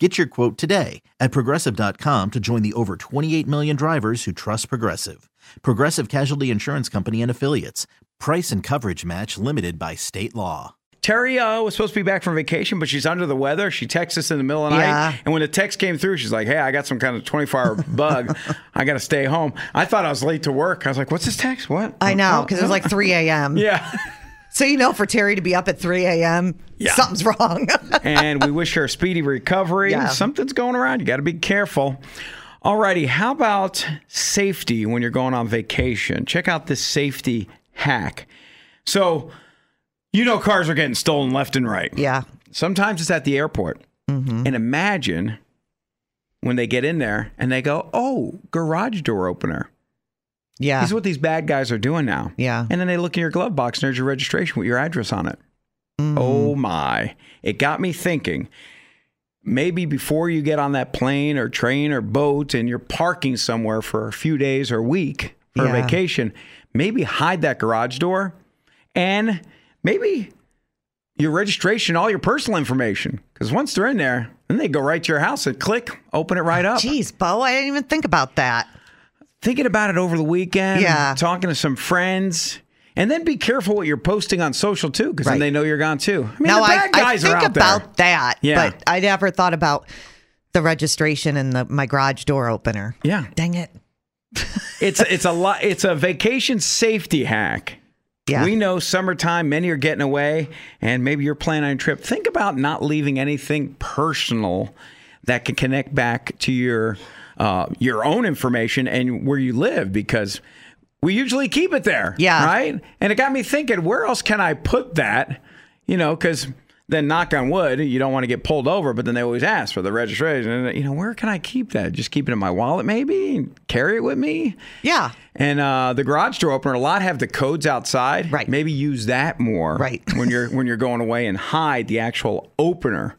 Get your quote today at progressive.com to join the over 28 million drivers who trust Progressive. Progressive Casualty Insurance Company and Affiliates. Price and coverage match limited by state law. Terry uh, was supposed to be back from vacation, but she's under the weather. She texts us in the middle of the Yeah. night. And when the text came through, she's like, Hey, I got some kind of 24 hour bug. I got to stay home. I thought I was late to work. I was like, What's this text? What? I know, because it was like 3 a.m. Yeah. So you know for Terry to be up at 3 a.m., Yeah. something's wrong. and we wish her a speedy recovery. Yeah. Something's going around. You got to be careful. Alrighty, how about safety when you're going on vacation? Check out this safety hack. So, you know, cars are getting stolen left and right. yeah. Sometimes it's at the airport. Mm-hmm. And imagine when they get in there and they go, oh, garage door opener. Yeah. This is what these bad guys are doing now. Yeah. And then they look in your glove box and there's your registration with your address on it. Mm-hmm. Oh my. It got me thinking. Maybe before you get on that plane or train or boat and you're parking somewhere for a few days or a week for Yeah. a vacation, maybe hide that garage door and maybe your registration, all your personal information. Because once they're in there, then they go right to your house and click, open it right up. Jeez, Bo, I didn't even think about that. Thinking about it over the weekend, Yeah. talking to some friends. And then be careful what you're posting on social too, because then they know you're gone too. I mean, now, the bad I, guys I think are out about there. that, Yeah. but I never thought about the registration and the my garage door opener. Yeah, Dang it. it's it's a lot. It's a vacation safety hack. Yeah. We know summertime, many are getting away, and maybe you're planning on a trip. Think about not leaving anything personal that can connect back to your uh, your own information and where you live, because we usually keep it there. Yeah. Right. And it got me thinking, where else can I put that? You know, because then knock on wood, you don't want to get pulled over, but then they always ask for the registration. And, you know, where can I keep that? Just keep it in my wallet, maybe, and carry it with me. Yeah. And uh, the garage door opener, a lot have the codes outside. Right. Maybe use that more. Right. when you're when you're going away and hide the actual opener.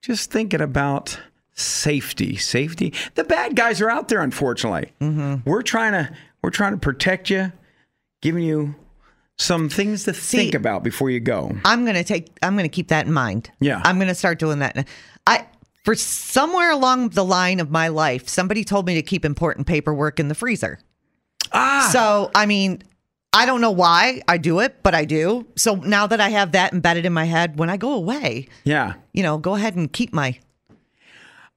Just thinking about safety. Safety. The bad guys are out there, unfortunately. Mm-hmm. We're trying to we're trying to protect you, giving you some things to think about before you go. I'm gonna take. I'm gonna keep that in mind. Yeah. I'm gonna start doing that. I for somewhere along the line of my life, somebody told me to keep important paperwork in the freezer. Ah, So I mean, I don't know why I do it, but I do. So now that I have that embedded in my head, when I go away, yeah. you know, go ahead and keep my.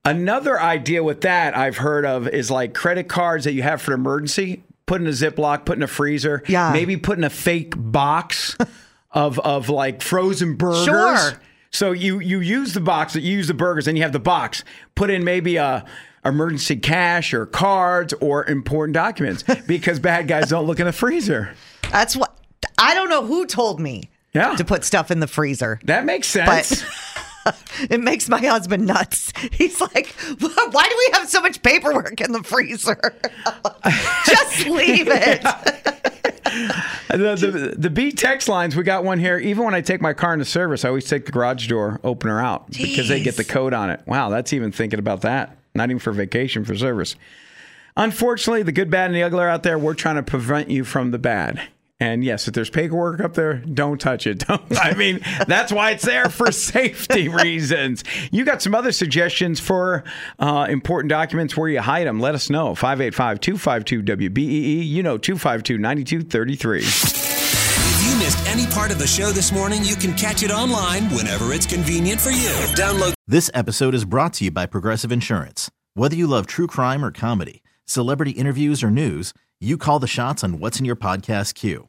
Another idea with that I've heard of is like credit cards that you have for an emergency. Put in a Ziploc, put in a freezer. Yeah. Maybe put in a fake box of of like frozen burgers. Sure. So you you use the box, you use the burgers, and you have the box. Put in maybe a emergency cash or cards or important documents because bad guys don't look in the freezer. That's what I don't know who told me. Yeah. To put stuff in the freezer. That makes sense. it makes my husband nuts. He's like, why do we have so much paperwork in the freezer? Just leave it. The, the, the B text lines, we got one here. Even when I take my car into service, I always take the garage door opener out because they get the code on it. Wow, that's even thinking about that. Not even for vacation, for service. Unfortunately, the good, bad, and the ugly are out there. We're trying to prevent you from the bad. And yes, if there's paperwork up there, don't touch it. Don't, I mean, that's why it's there for safety reasons. You got some other suggestions for uh, important documents where you hide them. Let us know. 585 252 WBEE. E. You know, 252 9233. If you missed any part of the show this morning, you can catch it online whenever it's convenient for you. Download This episode is brought to you by Progressive Insurance. Whether you love true crime or comedy, celebrity interviews or news, you call the shots on what's in your podcast queue.